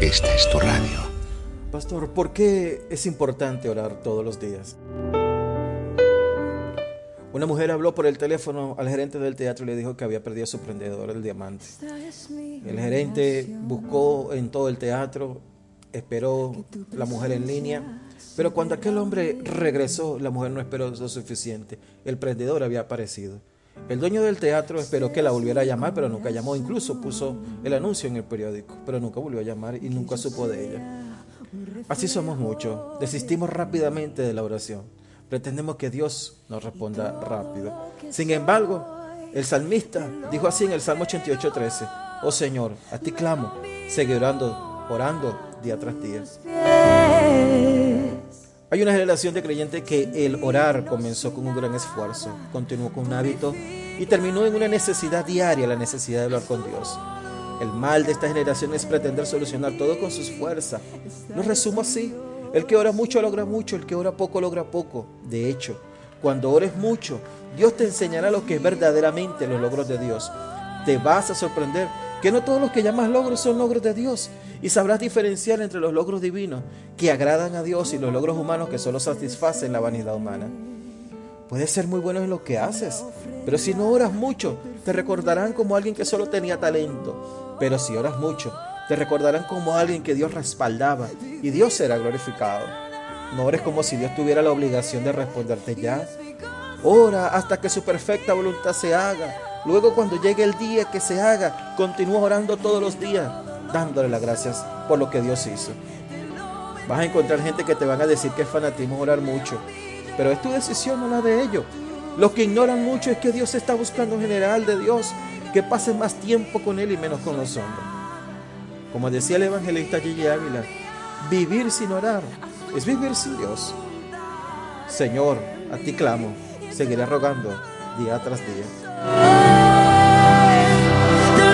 Esta es tu radio. Pastor, ¿por qué es importante orar todos los días? Una mujer habló por el teléfono al gerente del teatro y le dijo que había perdido su prendedor, el diamante. El gerente buscó en todo el teatro, esperó la mujer en línea, pero cuando aquel hombre regresó, la mujer no esperó lo suficiente. El prendedor había aparecido. El dueño del teatro esperó que la volviera a llamar, pero nunca llamó. Incluso puso el anuncio en el periódico, pero nunca volvió a llamar y nunca supo de ella. Así somos muchos. Desistimos rápidamente de la oración. Pretendemos que Dios nos responda rápido. Sin embargo, el salmista dijo así en el Salmo 88:13, Oh Señor, a ti clamo, seguiré orando, orando día tras día. Hay una generación de creyentes que el orar comenzó con un gran esfuerzo, continuó con un hábito y terminó en una necesidad diaria, la necesidad de hablar con Dios. El mal de esta generación es pretender solucionar todo con sus fuerzas. Lo resumo así. El que ora mucho logra mucho, el que ora poco logra poco. De hecho, cuando ores mucho, Dios te enseñará lo que es verdaderamente los logros de Dios. Te vas a sorprender que no todos los que llamas logros son logros de Dios y sabrás diferenciar entre los logros divinos que agradan a Dios y los logros humanos que solo satisfacen la vanidad humana. Puedes ser muy bueno en lo que haces, pero si no oras mucho, te recordarán como alguien que solo tenía talento. Pero si oras mucho, te recordarán como alguien que Dios respaldaba y Dios será glorificado. No ores como si Dios tuviera la obligación de responderte ya. Ora hasta que su perfecta voluntad se haga. Luego cuando llegue el día que se haga, continúa orando todos los días, dándole las gracias por lo que Dios hizo. Vas a encontrar gente que te van a decir que es fanatismo orar mucho, pero es tu decisión, no la de ellos. Los que ignoran mucho es que Dios está buscando en general de Dios que pasen más tiempo con Él y menos con los hombres. Como decía el evangelista Gigi Ávila, vivir sin orar es vivir sin Dios. Señor, a ti clamo, seguiré rogando día tras día. Música